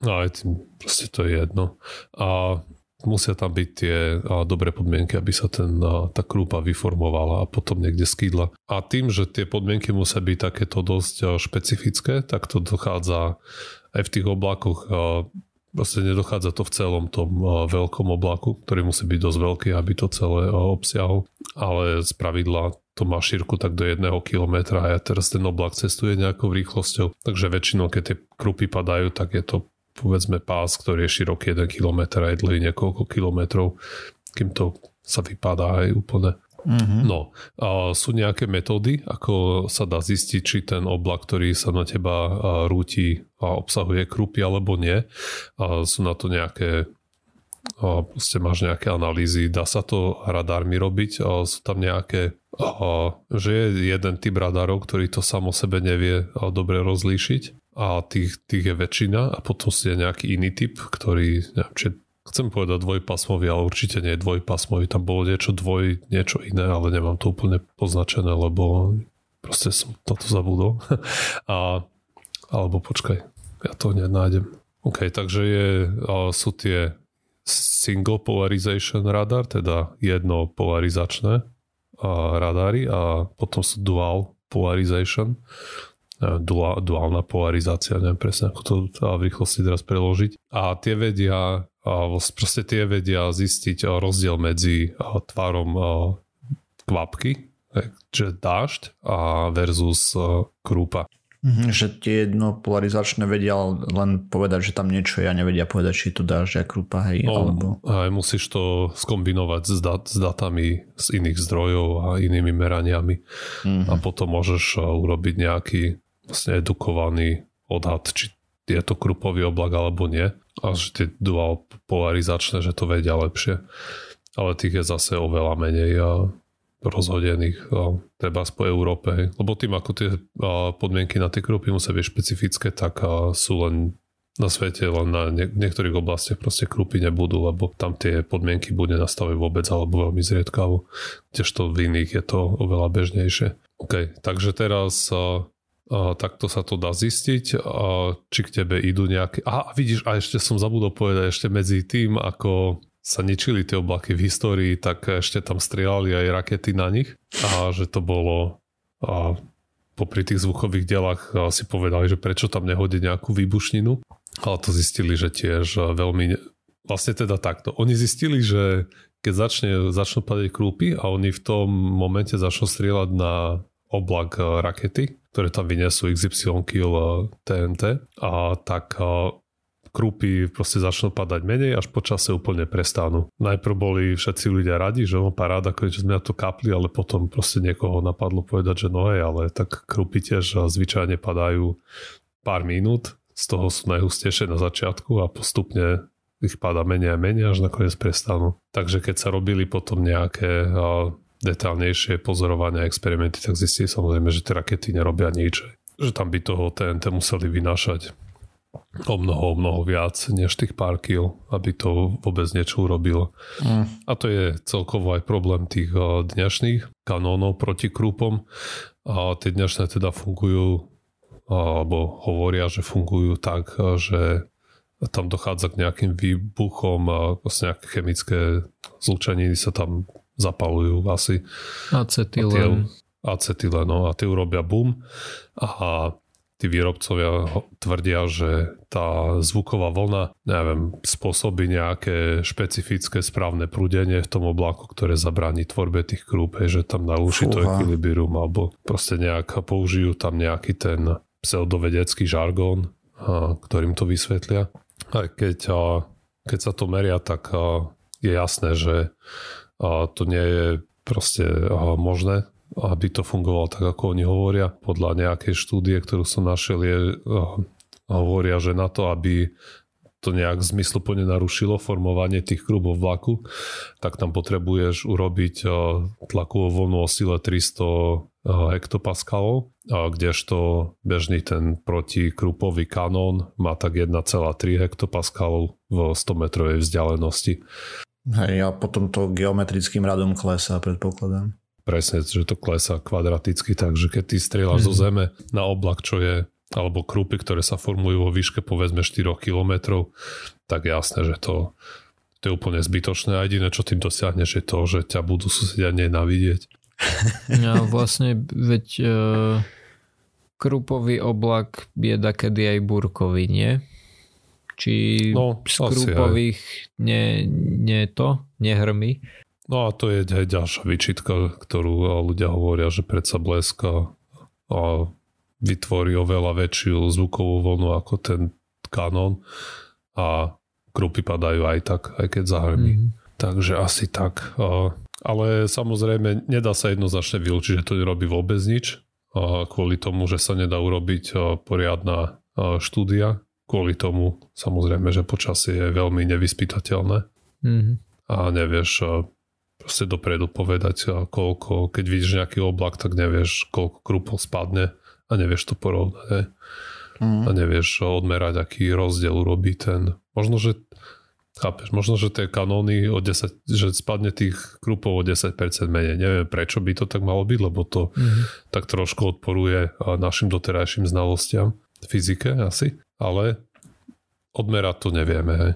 no aj tým proste to je jedno. A musia tam byť tie dobré podmienky, aby sa ten, tá krúpa vyformovala a potom niekde skýdla. A tým, že tie podmienky musia byť takéto dosť špecifické, tak to dochádza aj v tých oblakoch Vlastne nedochádza to v celom tom veľkom oblaku, ktorý musí byť dosť veľký, aby to celé obsiahol, ale z pravidla to má šírku tak do jedného kilometra a teraz ten oblak cestuje nejakou rýchlosťou, takže väčšinou keď tie krupy padajú, tak je to povedzme pás, ktorý je široký 1 km a je dlhý niekoľko kilometrov, kým to sa vypadá aj úplne. Mm-hmm. No, a sú nejaké metódy, ako sa dá zistiť, či ten oblak, ktorý sa na teba rúti a obsahuje krupy alebo nie. A sú na to nejaké a proste máš nejaké analýzy, dá sa to radármi robiť, a sú tam nejaké, a, že je jeden typ radárov, ktorý to samo sebe nevie dobre rozlíšiť a tých, tých je väčšina a potom si je nejaký iný typ, ktorý, neviem, či chcem povedať dvojpasmový, ale určite nie je dvojpasmový. Tam bolo niečo dvoj, niečo iné, ale nemám to úplne poznačené, lebo proste som na to zabudol. a, alebo počkaj, ja to nenájdem. OK, takže je, sú tie single polarization radar, teda jedno polarizačné radári a potom sú dual polarization duálna polarizácia, neviem presne ako to v rýchlosti teraz preložiť. A tie vedia, proste tie vedia zistiť rozdiel medzi tvarom kvapky, že dážď a versus krúpa.
Mhm, že tie jednopolarizačné vedia len povedať, že tam niečo ja nevedia povedať, či je to dážď a krúpa, hej, no, alebo...
Aj musíš to skombinovať s, dat, s datami z iných zdrojov a inými meraniami mm-hmm. a potom môžeš urobiť nejaký vlastne edukovaný odhad, či je to krupový oblak alebo nie. A že tie dual polarizačné, že to vedia lepšie. Ale tých je zase oveľa menej a rozhodených a treba po Európe. Lebo tým, ako tie podmienky na tie krupy musia byť špecifické, tak sú len na svete, len na nie, niektorých oblastiach proste krupy nebudú, lebo tam tie podmienky bude nastaviť vôbec alebo veľmi zriedkavo, kdežto v iných je to oveľa bežnejšie. OK, takže teraz takto sa to dá zistiť, či k tebe idú nejaké... Aha, vidíš, a ešte som zabudol povedať, ešte medzi tým, ako sa ničili tie oblaky v histórii, tak ešte tam strieľali aj rakety na nich. A že to bolo a popri tých zvukových dielach si povedali, že prečo tam nehodí nejakú výbušninu, ale to zistili, že tiež veľmi... Vlastne teda takto. Oni zistili, že keď začne, začnú padať krúpy a oni v tom momente začnú strieľať na oblak e, rakety, ktoré tam vyniesú XY kil TNT a tak e, krúpy proste začnú padať menej, až počase úplne prestanú. Najprv boli všetci ľudia radi, že on paráda, že sme na to kapli, ale potom proste niekoho napadlo povedať, že no hej, ale tak krúpy tiež zvyčajne padajú pár minút, z toho sú najhustejšie na začiatku a postupne ich páda menej a menej, až nakoniec prestanú. Takže keď sa robili potom nejaké detálnejšie pozorovania, experimenty, tak zistili samozrejme, že tie rakety nerobia nič. Že tam by toho TNT museli vynášať o mnoho, o mnoho viac než tých pár kil, aby to vôbec niečo urobilo. Mm. A to je celkovo aj problém tých dnešných kanónov proti krúpom. A tie dnešné teda fungujú alebo hovoria, že fungujú tak, že tam dochádza k nejakým výbuchom a vlastne nejaké chemické zlučeniny sa tam zapalujú asi.
Acetylén.
Acetylén, no a tie urobia boom a tí výrobcovia tvrdia, že tá zvuková vlna, neviem, spôsobí nejaké špecifické správne prúdenie v tom oblaku, ktoré zabráni tvorbe tých krúp, že tam naruší to ekvilibrium, alebo proste nejak použijú tam nejaký ten pseudovedecký žargón, ktorým to vysvetlia. Aj keď, keď sa to meria, tak je jasné, že to nie je proste možné aby to fungovalo tak, ako oni hovoria. Podľa nejakej štúdie, ktorú som našiel, je, hovoria, že na to, aby to nejak zmysluplne narušilo formovanie tých krúbov vlaku, tak tam potrebuješ urobiť tlakovú vlnu o sile 300 hektopaskalov, kdežto bežný ten protikrupový kanón má tak 1,3 hektopaskalov v 100 metrovej vzdialenosti.
Hej, a potom to geometrickým radom klesá, predpokladám
presne, že to klesá kvadraticky, takže keď ty strieľaš mm. zo mhm. zeme na oblak, čo je alebo krúpy, ktoré sa formujú vo výške povedzme 4 km, tak jasné, že to, to je úplne zbytočné a jediné, čo tým dosiahneš je to, že ťa budú susedia nenavidieť.
No vlastne, veď e, krupový oblak je kedy aj burkový, nie? Či no, z krupových nie, nie to, nehrmi?
No a to je aj ďalšia výčitka, ktorú ľudia hovoria, že predsa bleska a vytvorí oveľa väčšiu zvukovú vlnu ako ten kanón a krupy padajú aj tak, aj keď zahrmí. Mm-hmm. Takže asi tak. Ale samozrejme nedá sa jednoznačne vylúčiť, že to nerobí vôbec nič kvôli tomu, že sa nedá urobiť poriadna štúdia. Kvôli tomu samozrejme, že počasie je veľmi nevyspytateľné. Mm-hmm. A nevieš proste dopredu povedať, koľko, keď vidíš nejaký oblak, tak nevieš, koľko krúpov spadne a nevieš to porovnať. Mm. A nevieš odmerať, aký rozdiel urobí ten. Možno, že chápeš, možno, že tie kanóny o 10, že spadne tých krúpov o 10% menej. Neviem, prečo by to tak malo byť, lebo to mm. tak trošku odporuje našim doterajším znalostiam fyzike asi, ale odmerať to nevieme. Hej.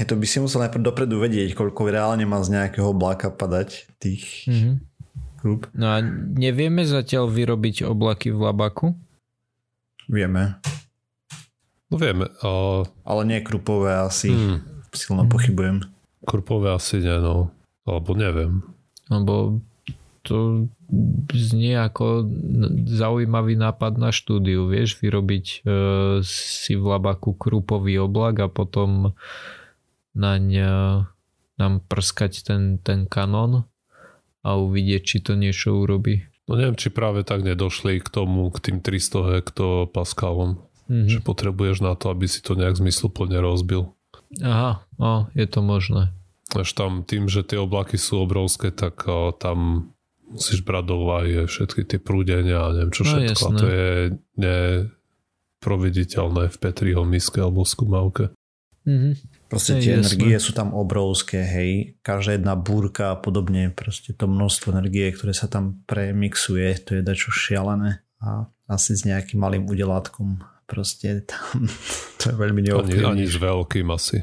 Hej, to by si musel najprv dopredu vedieť, koľko reálne má z nejakého obláka padať tých mm-hmm.
No a nevieme zatiaľ vyrobiť oblaky v labaku?
Vieme.
No vieme. Uh...
Ale nie krupové asi. Hmm. Silno pochybujem.
Krupové asi nie, no. Alebo neviem.
Lebo to znie ako zaujímavý nápad na štúdiu, vieš, vyrobiť e, si v labaku krupový oblak a potom naň e, nám prskať ten, ten kanón a uvidieť, či to niečo urobí.
No neviem, či práve tak nedošli k tomu, k tým 300 hektopaskalom, mm-hmm. že potrebuješ na to, aby si to nejak zmysluplne rozbil.
Aha, o, je to možné.
Až tam tým, že tie oblaky sú obrovské, tak o, tam musíš brať do úvahy všetky tie prúdenia a neviem čo no, všetko. No, a to je neprovediteľné v Petriho miske alebo skúmavke.
Mm-hmm. Proste tie jasné. energie sú tam obrovské, hej. Každá jedna búrka a podobne, proste to množstvo energie, ktoré sa tam premixuje, to je dačo šialené. A asi s nejakým malým udelátkom proste tam, to je veľmi neobchýrne.
Ani, ani s veľkým asi.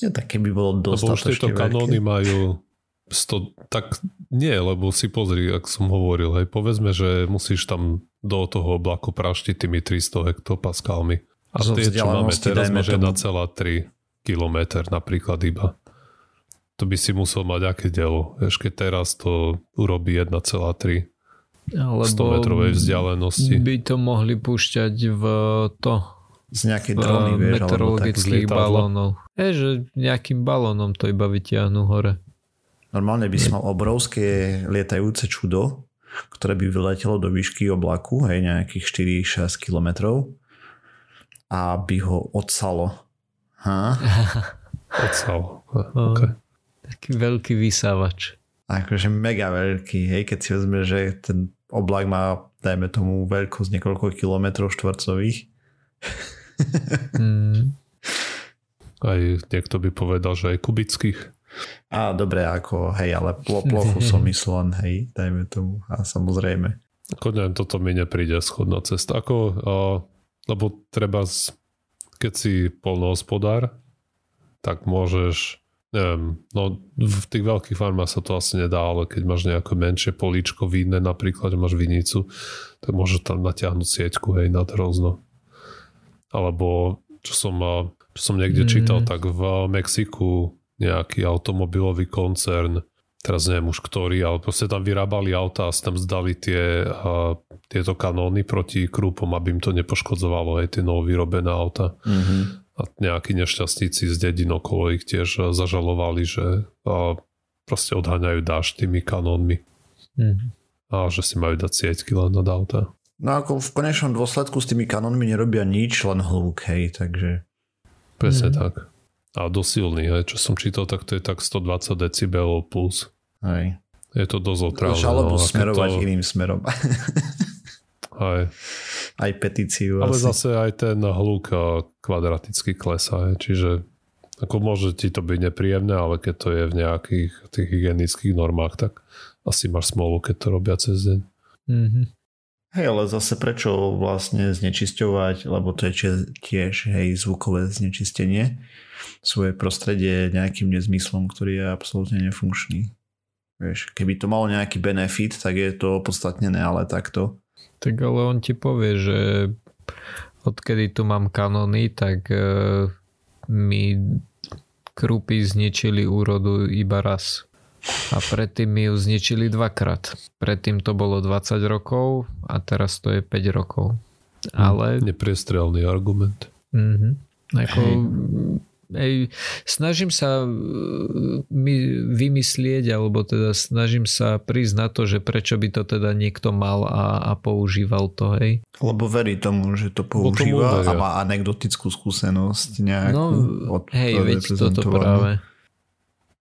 Ja, tak keby bolo dostatočne
Lebo už tieto kanóny majú 100, tak nie, lebo si pozri, ak som hovoril, hej, povedzme, že musíš tam do toho oblaku praštiť tými 300 hektopaskalmi. A tie, čo máme teraz, máš 1,3 kilometr napríklad iba. to by si musel mať aké dielo. Keď teraz to urobí 1,3 Alebo 100 metrovej vzdialenosti.
by to mohli púšťať v to
z nejakej drony, vieš,
meteorologických balónov. Je, že nejakým balónom to iba vytiahnu hore.
Normálne by si mal obrovské lietajúce čudo, ktoré by vyletelo do výšky oblaku, hej, nejakých 4-6 kilometrov a by ho odsalo. Ha?
odsalo. Okay.
Taký veľký vysávač.
Akože mega veľký, hej, keď si vezme, že ten oblak má, dajme tomu, veľkosť niekoľko kilometrov štvorcových.
mm. Aj niekto by povedal, že aj kubických.
A dobre, ako hej, ale plochu som myslel, hej, dajme tomu. A samozrejme.
Ako neviem, toto mi nepríde schodná cesta. Ako, a, lebo treba, z, keď si polnohospodár, tak môžeš, neviem, no v tých veľkých farmách sa to asi nedá, ale keď máš nejaké menšie políčko vinné, napríklad, máš vinicu, tak môžeš tam natiahnuť sieťku, hej, nad hrozno. Alebo čo som, čo som niekde mm. čítal, tak v Mexiku nejaký automobilový koncern, teraz neviem už ktorý, ale proste tam vyrábali auta a tam zdali tie, a, tieto kanóny proti krúpom, aby im to nepoškodzovalo, aj tie novo vyrobené auta. Mm-hmm. A nejakí nešťastníci z dedin okolo ich tiež zažalovali, že a, proste odháňajú dáž tými kanónmi. Mm-hmm. A že si majú dať sieťky len nad auta.
No ako v konečnom dôsledku s tými kanónmi nerobia nič, len hluk, hej, takže...
Presne mm. tak a dosilný, hej. čo som čítal, tak to je tak 120 decibelov plus.
Hej.
Je to dosť otrávne.
Alebo no, smerovať to... iným smerom.
Aj.
Aj petíciu.
Ale asi. zase aj ten hluk kvadraticky klesá, hej. čiže ako môže ti to byť nepríjemné, ale keď to je v nejakých tých hygienických normách, tak asi máš smolu, keď to robia cez deň. Mm-hmm.
Hej, ale zase prečo vlastne znečisťovať, lebo to je tiež hej, zvukové znečistenie svoje prostredie nejakým nezmyslom, ktorý je absolútne nefunkčný. Vieš, keby to malo nejaký benefit, tak je to opodstatnené, ale takto.
Tak ale on ti povie, že odkedy tu mám kanóny, tak uh, mi krúpy zničili úrodu iba raz. A predtým mi ju zničili dvakrát. Predtým to bolo 20 rokov a teraz to je 5 rokov. Hm, Ale...
Nepriestrelný argument.
Mm-hmm. Ako, Ej, snažím sa my vymyslieť, alebo teda snažím sa prísť na to, že prečo by to teda niekto mal a, a používal to, hej.
Lebo verí tomu, že to používa a má anekdotickú skúsenosť nejakú. No,
od, hej, veď toto práve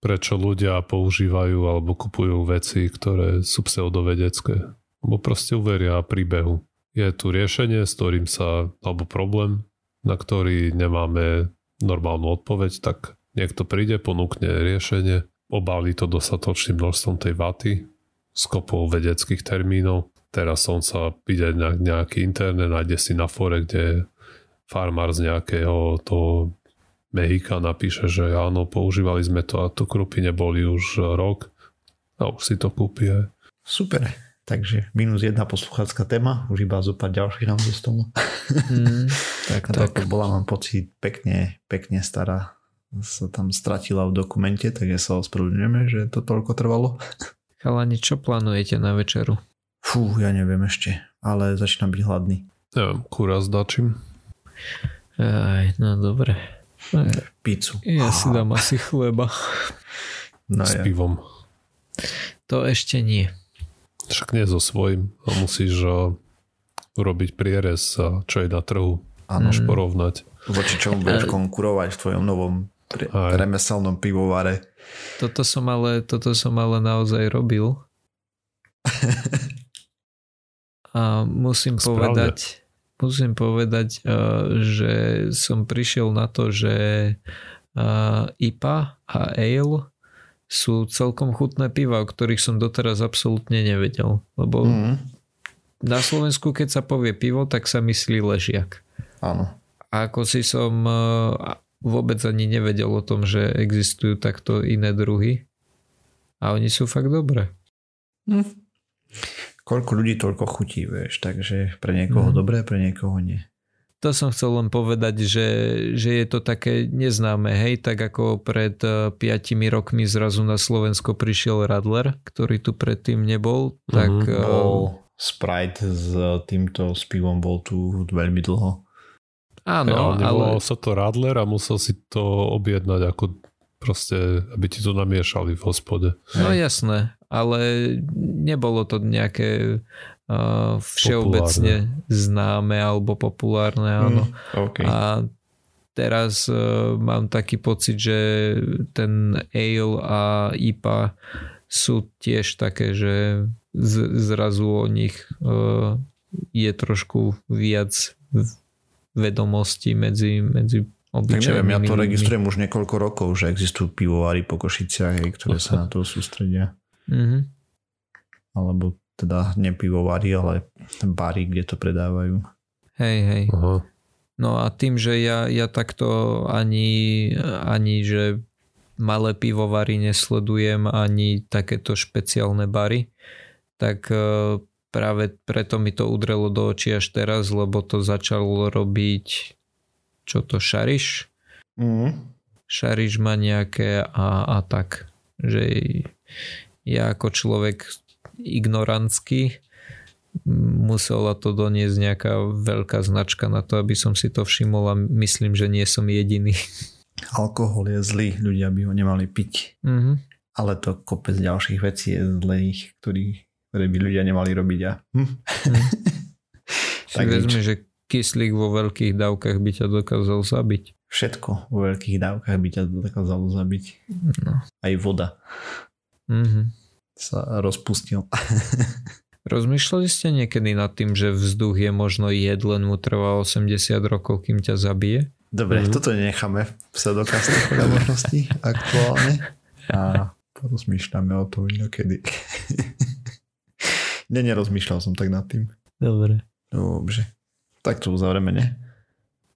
prečo ľudia používajú alebo kupujú veci, ktoré sú pseudovedecké. Lebo proste uveria príbehu. Je tu riešenie, s ktorým sa, alebo problém, na ktorý nemáme normálnu odpoveď, tak niekto príde, ponúkne riešenie, obáli to dostatočným množstvom tej vaty, skopou vedeckých termínov. Teraz som sa vidieť na nejaký internet, nájde si na fore, kde farmár z nejakého toho Mehika napíše, že áno, používali sme to a to krupy neboli už rok a už si to kúpi.
Super. Takže minus jedna posluchácká téma, už iba zo pár ďalších nám zostalo. Mm, tak, tak. tak bola mám pocit pekne, pekne stará sa tam stratila v dokumente, tak ja sa ospravedlňujeme, že to toľko trvalo.
Chalani, čo plánujete na večeru?
Fú, ja neviem ešte, ale začínam byť hladný.
Ja, kúra s dačím.
Aj, no dobre.
Pizzu.
Ja si dám asi chleba.
No s ja. pivom.
To ešte nie.
Však nie so svojím. Musíš urobiť prierez, čo je na trhu. Áno. Mm. porovnať.
Voči čomu budeš konkurovať v tvojom novom pre- remeselnom pivovare.
Toto som ale, toto som ale naozaj robil. A musím Správne. povedať, musím povedať, uh, že som prišiel na to, že uh, IPA a Ale sú celkom chutné piva, o ktorých som doteraz absolútne nevedel. Lebo mm. na Slovensku, keď sa povie pivo, tak sa myslí ležiak.
Áno.
A ako si som uh, vôbec ani nevedel o tom, že existujú takto iné druhy. A oni sú fakt dobré.
Mm. Koľko ľudí, toľko chutí, vieš, takže pre niekoho mm. dobré, pre niekoho nie.
To som chcel len povedať, že, že je to také neznáme, hej, tak ako pred 5 eh, rokmi zrazu na Slovensko prišiel Radler, ktorý tu predtým nebol, tak... Mm-hmm.
Bol Sprite s týmto spivom bol tu veľmi dlho.
Áno, ja, ale... sa to Radler a musel si to objednať ako proste, aby ti to namiešali v hospode.
No jasné, ale nebolo to nejaké všeobecne populárne. známe alebo populárne, áno. Mm,
okay.
A teraz uh, mám taký pocit, že ten ale a IPA sú tiež také, že z, zrazu o nich uh, je trošku viac vedomostí medzi, medzi
tak neviem, ja to registrujem už niekoľko rokov, že existujú pivovary po Košiciach, ktoré sa na to sústredia. Mm-hmm. Alebo teda nepivovary, ale bary, kde to predávajú.
Hej, hej. Aha. No a tým, že ja, ja takto ani, ani že malé pivovary nesledujem, ani takéto špeciálne bary, tak e, práve preto mi to udrelo do očí až teraz, lebo to začalo robiť čo to Šariš? Mm. Šariš má nejaké a, a tak, že ja ako človek ignorantský, musela to doniesť nejaká veľká značka na to, aby som si to všimol a myslím, že nie som jediný.
Alkohol je zlý, ľudia by ho nemali piť. Mm-hmm. Ale to kopec ďalších vecí je zlých, ktorý, ktoré by ľudia nemali robiť. A... Hm. Mm.
tak vezme, že kyslík vo veľkých dávkach by ťa dokázal zabiť.
Všetko vo veľkých dávkach by ťa dokázalo zabiť. No. Aj voda. Mm-hmm sa rozpustil.
Rozmýšľali ste niekedy nad tým, že vzduch je možno jed, len mu trvá 80 rokov, kým ťa zabije?
Dobre, mm. toto necháme v pseudokaste podľa možností aktuálne a porozmýšľame o tom inokedy. ne, nerozmýšľal som tak nad tým.
Dobre.
Dobre. Tak to uzavrieme, ne?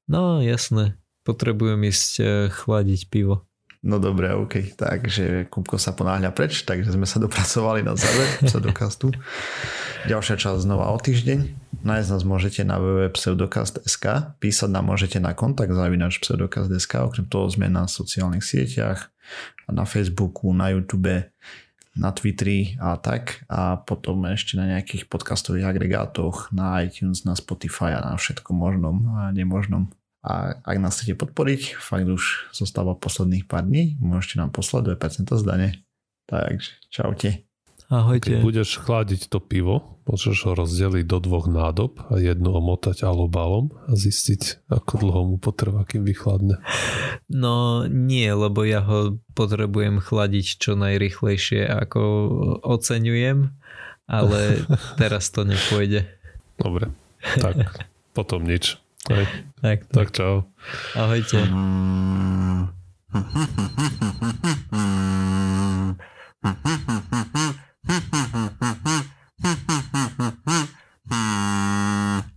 No, jasné. Potrebujem ísť eh, chladiť pivo.
No dobre, OK. Takže Kupko sa ponáhľa preč, takže sme sa dopracovali na záver pseudokastu. Ďalšia časť znova o týždeň. Nájsť nás môžete na www.pseudokast.sk Písať nám môžete na kontakt zavinač pseudokast.sk Okrem toho sme na sociálnych sieťach na Facebooku, na YouTube, na Twitteri a tak. A potom ešte na nejakých podcastových agregátoch, na iTunes, na Spotify a na všetko možnom a nemožnom. A ak nás chcete podporiť, fakt už zostáva posledných pár dní, môžete nám poslať 2% zdane. Takže čaute.
Ahojte.
Keď budeš chladiť to pivo, môžeš ho rozdeliť do dvoch nádob a jednu omotať alobalom a zistiť, ako dlho mu potrvá, kým vychladne.
No nie, lebo ja ho potrebujem chladiť čo najrychlejšie, ako oceňujem, ale teraz to nepôjde.
Dobre, tak potom nič.
Tak, tak,
tak. tak čau.
Ahojte. Mm-hmm.